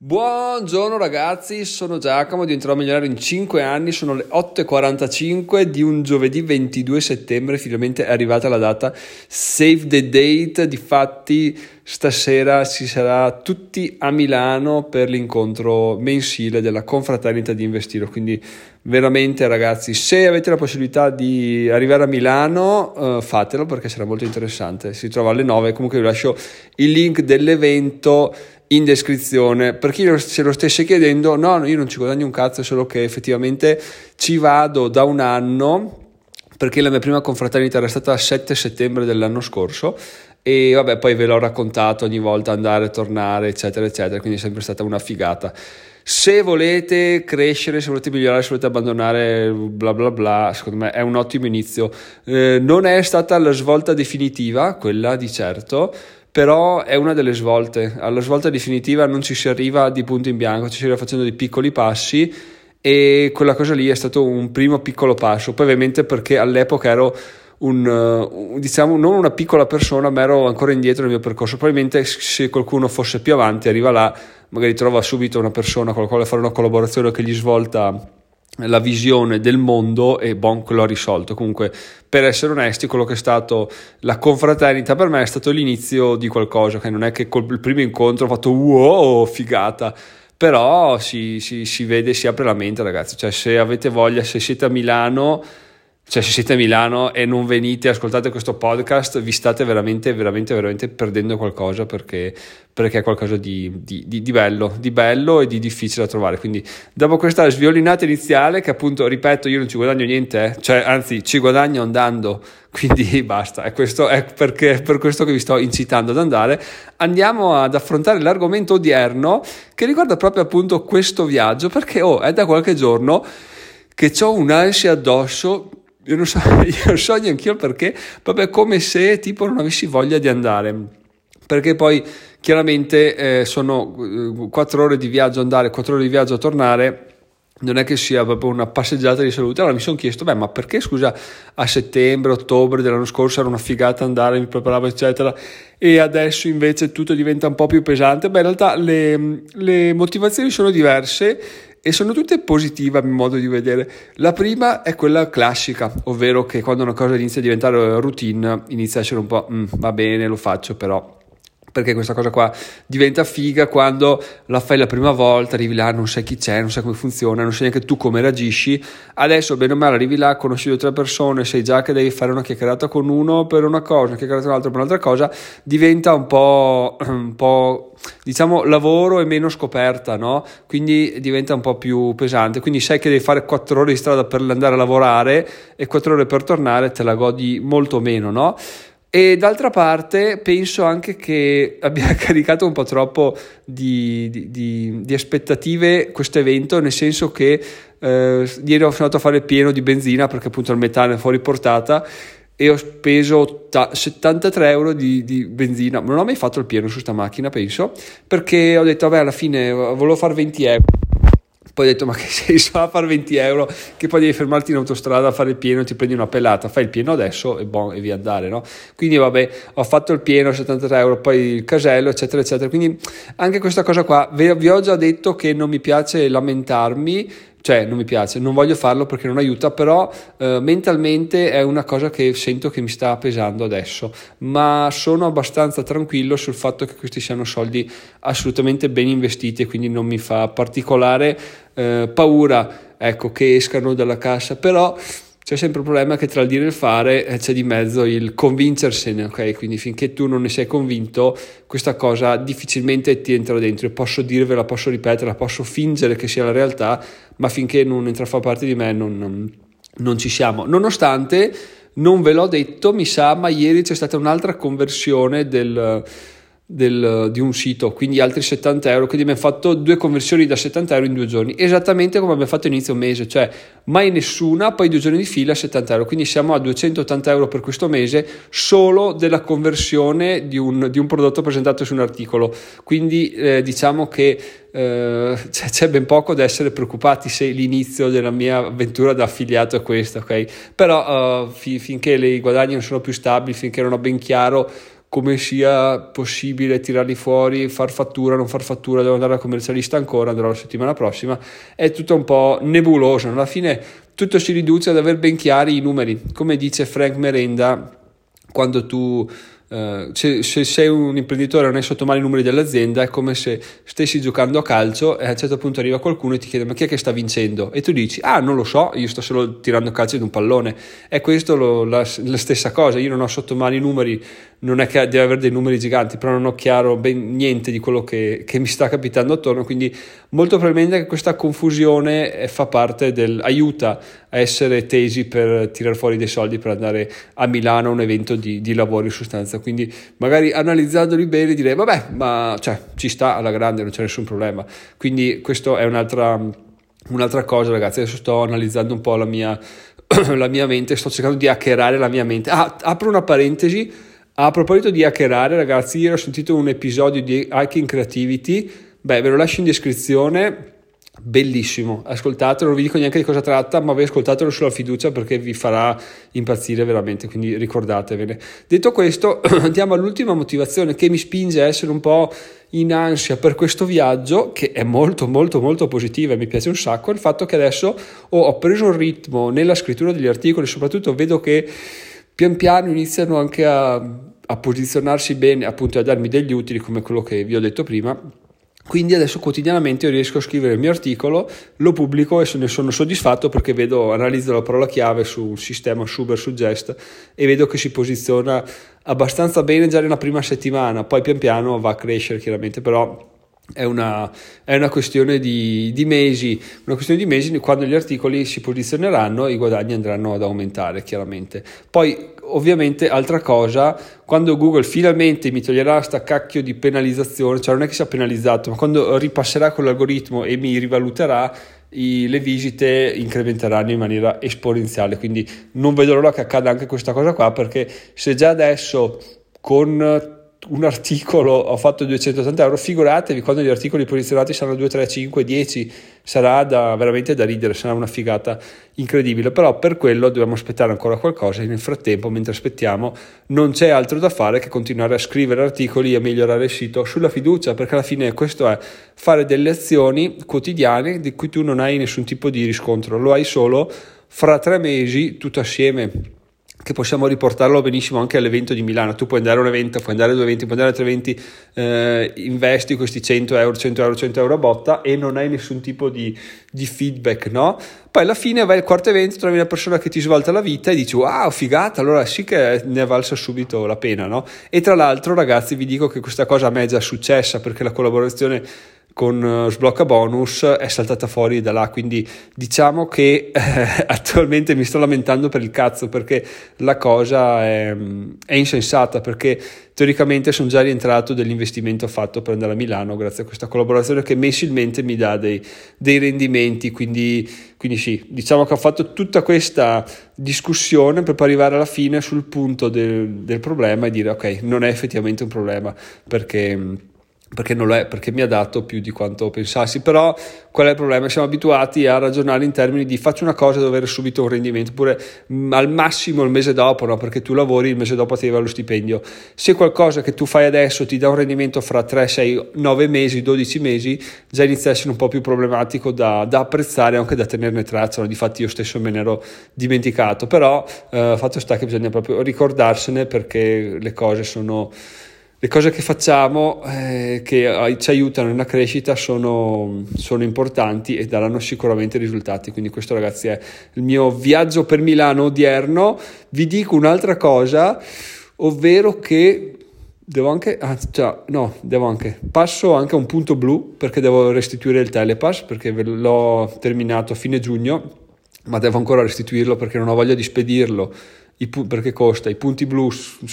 Buongiorno ragazzi, sono Giacomo, diventerò milionario in 5 anni, sono le 8.45 di un giovedì 22 settembre, finalmente è arrivata la data, save the date, difatti stasera ci sarà tutti a Milano per l'incontro mensile della confraternita di Investiro, quindi veramente ragazzi se avete la possibilità di arrivare a Milano uh, fatelo perché sarà molto interessante, si trova alle 9, comunque vi lascio il link dell'evento in descrizione. Per chi se lo stesse chiedendo, no, io non ci guadagno un cazzo, solo che effettivamente ci vado da un anno perché la mia prima confraternita era stata il 7 settembre dell'anno scorso e vabbè poi ve l'ho raccontato ogni volta andare e tornare eccetera eccetera quindi è sempre stata una figata se volete crescere se volete migliorare se volete abbandonare bla bla bla secondo me è un ottimo inizio eh, non è stata la svolta definitiva quella di certo però è una delle svolte. Alla svolta definitiva non ci si arriva di punto in bianco, ci si arriva facendo dei piccoli passi e quella cosa lì è stato un primo piccolo passo. Poi ovviamente perché all'epoca ero un, diciamo non una piccola persona, ma ero ancora indietro nel mio percorso. Probabilmente se qualcuno fosse più avanti, arriva là, magari trova subito una persona con la quale fare una collaborazione che gli svolta la visione del mondo e bon, quello ha risolto. Comunque, per essere onesti, quello che è stato la confraternita per me è stato l'inizio di qualcosa, che non è che col primo incontro ho fatto wow, figata, però si, si, si vede, si apre la mente ragazzi, cioè se avete voglia, se siete a Milano cioè, se siete a Milano e non venite, ascoltate questo podcast, vi state veramente, veramente, veramente perdendo qualcosa perché, perché è qualcosa di, di, di, di, bello, di bello e di difficile da trovare. Quindi, dopo questa sviolinata iniziale, che appunto, ripeto, io non ci guadagno niente, eh, cioè, anzi, ci guadagno andando, quindi basta. È, questo, è, perché, per questo che vi sto incitando ad andare. Andiamo ad affrontare l'argomento odierno che riguarda proprio appunto questo viaggio, perché oh, è da qualche giorno che ho un'ansia addosso io non so, io non so neanche io perché, proprio come se tipo non avessi voglia di andare. Perché poi chiaramente eh, sono 4 eh, ore di viaggio andare, 4 ore di viaggio a tornare non è che sia proprio una passeggiata di salute. Allora mi sono chiesto, beh, ma perché scusa a settembre, ottobre dell'anno scorso era una figata andare, mi preparavo, eccetera, e adesso invece tutto diventa un po' più pesante? Beh, in realtà le, le motivazioni sono diverse e sono tutte positive a mio modo di vedere. La prima è quella classica, ovvero che quando una cosa inizia a diventare routine, inizia a essere un po' mm, va bene, lo faccio, però perché questa cosa qua diventa figa quando la fai la prima volta, arrivi là, non sai chi c'è, non sai come funziona, non sai neanche tu come reagisci. Adesso, bene o male, arrivi là, conosci due o tre persone, sai già che devi fare una chiacchierata con uno per una cosa, una chiacchierata con l'altro per un'altra cosa, diventa un po', un po' diciamo, lavoro e meno scoperta, no? Quindi diventa un po' più pesante. Quindi sai che devi fare quattro ore di strada per andare a lavorare e quattro ore per tornare, te la godi molto meno, no? E d'altra parte penso anche che abbia caricato un po' troppo di, di, di, di aspettative questo evento, nel senso che eh, ieri ho finito a fare pieno di benzina perché appunto il metano è fuori portata e ho speso ta- 73 euro di, di, benzina. Non ho mai fatto il pieno su questa macchina, penso, perché ho detto, vabbè, alla fine volevo fare 20 euro poi ho detto ma che senso ha fare 20 euro che poi devi fermarti in autostrada a fare il pieno ti prendi una pelata fai il pieno adesso e, bon, e via andare no? quindi vabbè ho fatto il pieno 73 euro poi il casello eccetera eccetera quindi anche questa cosa qua vi ho già detto che non mi piace lamentarmi cioè non mi piace, non voglio farlo perché non aiuta, però eh, mentalmente è una cosa che sento che mi sta pesando adesso, ma sono abbastanza tranquillo sul fatto che questi siano soldi assolutamente ben investiti e quindi non mi fa particolare eh, paura ecco, che escano dalla cassa, però c'è sempre il problema che tra il dire e il fare eh, c'è di mezzo il convincersene, ok? Quindi finché tu non ne sei convinto, questa cosa difficilmente ti entra dentro. Io posso dirvela, posso ripeterla, posso fingere che sia la realtà, ma finché non entra a far parte di me non, non ci siamo. Nonostante, non ve l'ho detto, mi sa, ma ieri c'è stata un'altra conversione del del, di un sito, quindi altri 70 euro. Quindi abbiamo fatto due conversioni da 70 euro in due giorni, esattamente come abbiamo fatto inizio mese, cioè mai nessuna, poi due giorni di fila 70 euro. Quindi siamo a 280 euro per questo mese solo della conversione di un, di un prodotto presentato su un articolo. Quindi eh, diciamo che eh, c'è, c'è, ben poco da essere preoccupati se l'inizio della mia avventura da affiliato è questo, ok? Però uh, fi, finché i guadagni non sono più stabili, finché non ho ben chiaro come sia possibile tirarli fuori, far fattura, non far fattura, devo andare al commercialista ancora, andrò la settimana prossima, è tutto un po' nebuloso, alla fine tutto si riduce ad aver ben chiari i numeri, come dice Frank Merenda quando tu Uh, se, se, sei un imprenditore e non hai sotto mano i numeri dell'azienda è come se stessi giocando a calcio e a un certo punto arriva qualcuno e ti chiede ma chi è che sta vincendo? E tu dici ah non lo so io sto solo tirando calcio di un pallone. È questo lo, la, la, stessa cosa io non ho sotto mano i numeri non è che deve avere dei numeri giganti però non ho chiaro ben niente di quello che, che mi sta capitando attorno quindi molto probabilmente questa confusione fa parte del aiuta a essere tesi per tirare fuori dei soldi per andare a Milano a un evento di, di lavoro in sostanza. Quindi magari analizzandoli bene direi vabbè, ma cioè, ci sta alla grande, non c'è nessun problema. Quindi questo è un'altra, un'altra cosa ragazzi, adesso sto analizzando un po' la mia, la mia mente, sto cercando di hackerare la mia mente. Ah, apro una parentesi, a proposito di hackerare ragazzi, ieri ho sentito un episodio di Hacking Creativity, beh ve lo lascio in descrizione. Bellissimo, ascoltatelo, non vi dico neanche di cosa tratta, ma voi ascoltatelo sulla fiducia perché vi farà impazzire veramente, quindi ricordatevene. Detto questo, andiamo all'ultima motivazione che mi spinge a essere un po' in ansia per questo viaggio, che è molto molto molto positiva e mi piace un sacco, il fatto che adesso ho preso un ritmo nella scrittura degli articoli, soprattutto vedo che pian piano iniziano anche a, a posizionarsi bene, appunto a darmi degli utili come quello che vi ho detto prima. Quindi adesso quotidianamente io riesco a scrivere il mio articolo, lo pubblico e ne sono soddisfatto perché vedo, analizzo la parola chiave sul sistema Suber Suggest e vedo che si posiziona abbastanza bene già nella prima settimana, poi pian piano va a crescere chiaramente, però è una, è una questione di, di, mesi, una questione di mesi quando gli articoli si posizioneranno i guadagni andranno ad aumentare chiaramente. Poi ovviamente altra cosa, quando Google finalmente mi toglierà sta cacchio di penalizzazione, cioè non è che sia penalizzato, ma quando ripasserà con l'algoritmo e mi rivaluterà i, le visite incrementeranno in maniera esponenziale, quindi non vedo l'ora che accada anche questa cosa qua perché se già adesso con un articolo ho fatto 280 euro, figuratevi quando gli articoli posizionati saranno 2, 3, 5, 10, sarà da, veramente da ridere, sarà una figata incredibile, però per quello dobbiamo aspettare ancora qualcosa e nel frattempo, mentre aspettiamo, non c'è altro da fare che continuare a scrivere articoli e migliorare il sito sulla fiducia, perché alla fine questo è fare delle azioni quotidiane di cui tu non hai nessun tipo di riscontro, lo hai solo fra tre mesi tutto assieme che possiamo riportarlo benissimo anche all'evento di Milano. Tu puoi andare a un evento, puoi andare a due eventi, puoi andare a tre eventi, eh, investi questi 100 euro, 100 euro, 100 euro a botta e non hai nessun tipo di, di, feedback, no? Poi alla fine vai al quarto evento, trovi una persona che ti svolta la vita e dici wow, figata, allora sì che ne è valsa subito la pena, no? E tra l'altro ragazzi vi dico che questa cosa a me è già successa perché la collaborazione con uh, Sblocca Bonus è saltata fuori da là, quindi diciamo che eh, attualmente mi sto lamentando per il cazzo perché la cosa è, è, insensata, perché teoricamente sono già rientrato dell'investimento fatto per andare a Milano grazie a questa collaborazione che mensilmente mi dà dei, dei rendimenti, quindi, quindi sì, diciamo che ho fatto tutta questa discussione per poi arrivare alla fine sul punto del, del problema e dire ok, non è effettivamente un problema perché perché non lo è, perché mi ha dato più di quanto pensassi, però qual è il problema? Siamo abituati a ragionare in termini di faccio una cosa e devo avere subito un rendimento, oppure mm, al massimo il mese dopo, no? perché tu lavori il mese dopo ti arriva lo stipendio. Se qualcosa che tu fai adesso ti dà un rendimento fra 3, 6, 9 mesi, 12 mesi, già inizia a essere un po' più problematico da, da apprezzare e anche da tenerne traccia, no? difatti io stesso me ne ero dimenticato, però eh, fatto sta che bisogna proprio ricordarsene perché le cose sono le cose che facciamo eh, che ci aiutano nella crescita sono, sono, importanti e daranno sicuramente risultati. Quindi questo ragazzi è il mio viaggio per Milano odierno. Vi dico un'altra cosa, ovvero che devo anche, ah, cioè, no, devo anche, passo anche a un punto blu perché devo restituire il telepass perché l'ho terminato a fine giugno, ma devo ancora restituirlo perché non ho voglia di spedirlo pu- perché costa, i punti blu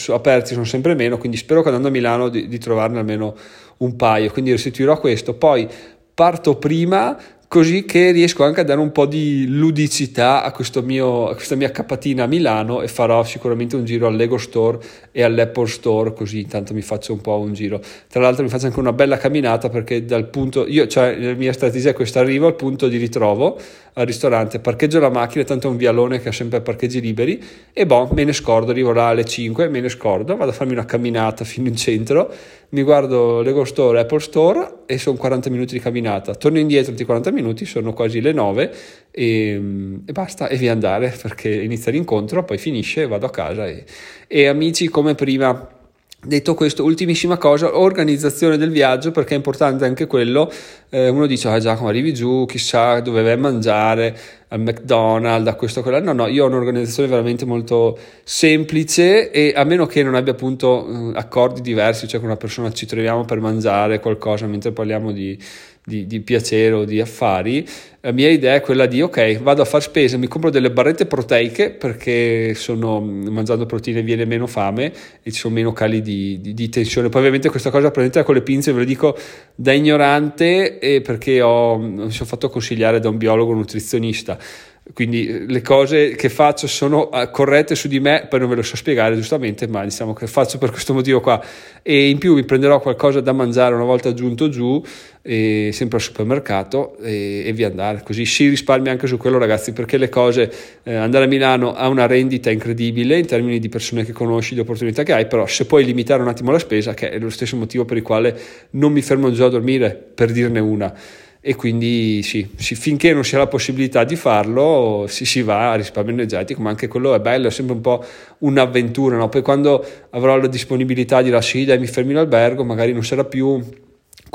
aperti sono sempre meno, quindi spero che andando a Milano di, di trovarne almeno un paio, quindi restituirò questo, poi parto prima così che riesco anche a dare un po' di ludicità a, mio, a questa mia capatina a Milano e farò sicuramente un giro al Lego Store e all'Apple Store, così intanto mi faccio un po' un giro. Tra l'altro mi faccio anche una bella camminata perché dal punto, io, cioè la mia strategia è questa, arrivo al punto di ritrovo al ristorante, parcheggio la macchina, tanto è un vialone che ha sempre parcheggi liberi e boh, me ne scordo, arrivo là alle 5, me ne scordo, vado a farmi una camminata fino in centro, mi guardo Lego Store, Apple Store e sono 40 minuti di camminata, torno indietro di 40 minuti, sono quasi le 9 e, e basta e via andare perché inizia l'incontro, poi finisce vado a casa e, e amici come prima Detto questo, ultimissima cosa, organizzazione del viaggio, perché è importante anche quello. Eh, uno dice, ah Giacomo, arrivi giù, chissà dove vai a mangiare, al McDonald's, a questo, quello. No, no, io ho un'organizzazione veramente molto semplice e a meno che non abbia appunto eh, accordi diversi, cioè con una persona ci troviamo per mangiare qualcosa mentre parliamo di, di, di, piacere o di affari, la mia idea è quella di ok, vado a fare spesa, mi compro delle barrette proteiche perché sono, mangiando proteine viene meno fame e ci sono meno cali di, di, di tensione. Poi ovviamente questa cosa prendetela con le pinze, ve lo dico da ignorante e perché ho, mi sono fatto consigliare da un biologo nutrizionista quindi eh, le cose che faccio sono eh, corrette su di me, poi non ve lo so spiegare giustamente, ma diciamo che faccio per questo motivo qua. E in più mi prenderò qualcosa da mangiare una volta giunto giù, e sempre al supermercato e, e via andare. Così si risparmia anche su quello, ragazzi, perché le cose, eh, andare a Milano ha una rendita incredibile in termini di persone che conosci, di opportunità che hai, però se puoi limitare un attimo la spesa, che è lo stesso motivo per il quale non mi fermo già a dormire, per dirne una e quindi sì, sì, finché non ha la possibilità di farlo si, si, va a risparmio energetico, ma anche quello è bello, è sempre un po' un'avventura, no? poi quando avrò la disponibilità di la sfida e mi fermi albergo magari non sarà più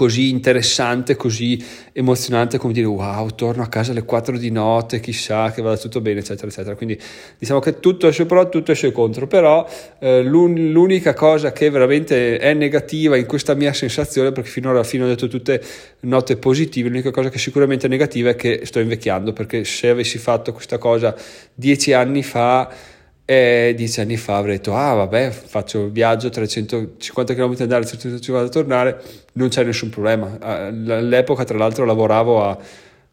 così interessante, così emozionante come dire wow, torno a casa alle 4 di notte, chissà che vada tutto bene, eccetera, eccetera. Quindi diciamo che tutto suo pro, tutto suo contro, però eh, l'unica cosa che veramente è negativa in questa mia sensazione, perché finora alla fine ho detto tutte note positive, l'unica cosa che sicuramente è negativa è che sto invecchiando, perché se avessi fatto questa cosa dieci anni fa e dieci anni fa avrei detto, ah vabbè, faccio il viaggio 350 km andare, 350 tornare, non c'è nessun problema. All'epoca, tra l'altro, lavoravo a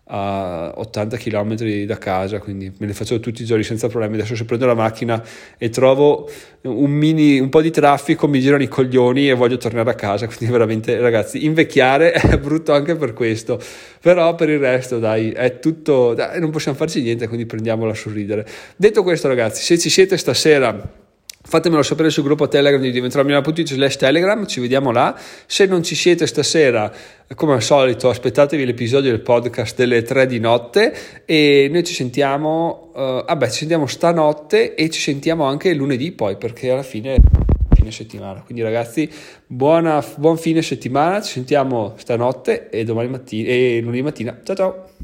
a 80 km da casa, quindi me ne faccio tutti i giorni senza problemi. Adesso se prendo la macchina e trovo un, mini, un po' di traffico, mi girano i coglioni e voglio tornare a casa. Quindi veramente, ragazzi, invecchiare è brutto anche per questo. Però per il resto, dai, è tutto, dai, non possiamo farci niente, quindi prendiamola a sorridere. Detto questo, ragazzi, se ci siete stasera fatemelo sapere sul gruppo Telegram di diventarmilano.it slash Telegram, ci vediamo là. Se non ci siete stasera, come al solito, aspettatevi l'episodio del podcast delle 3 di notte e noi ci sentiamo, uh, vabbè, ci sentiamo stanotte e ci sentiamo anche lunedì poi, perché alla fine fine settimana. Quindi ragazzi, buona, buon fine settimana, ci sentiamo stanotte e domani mattina e lunedì mattina. Ciao ciao!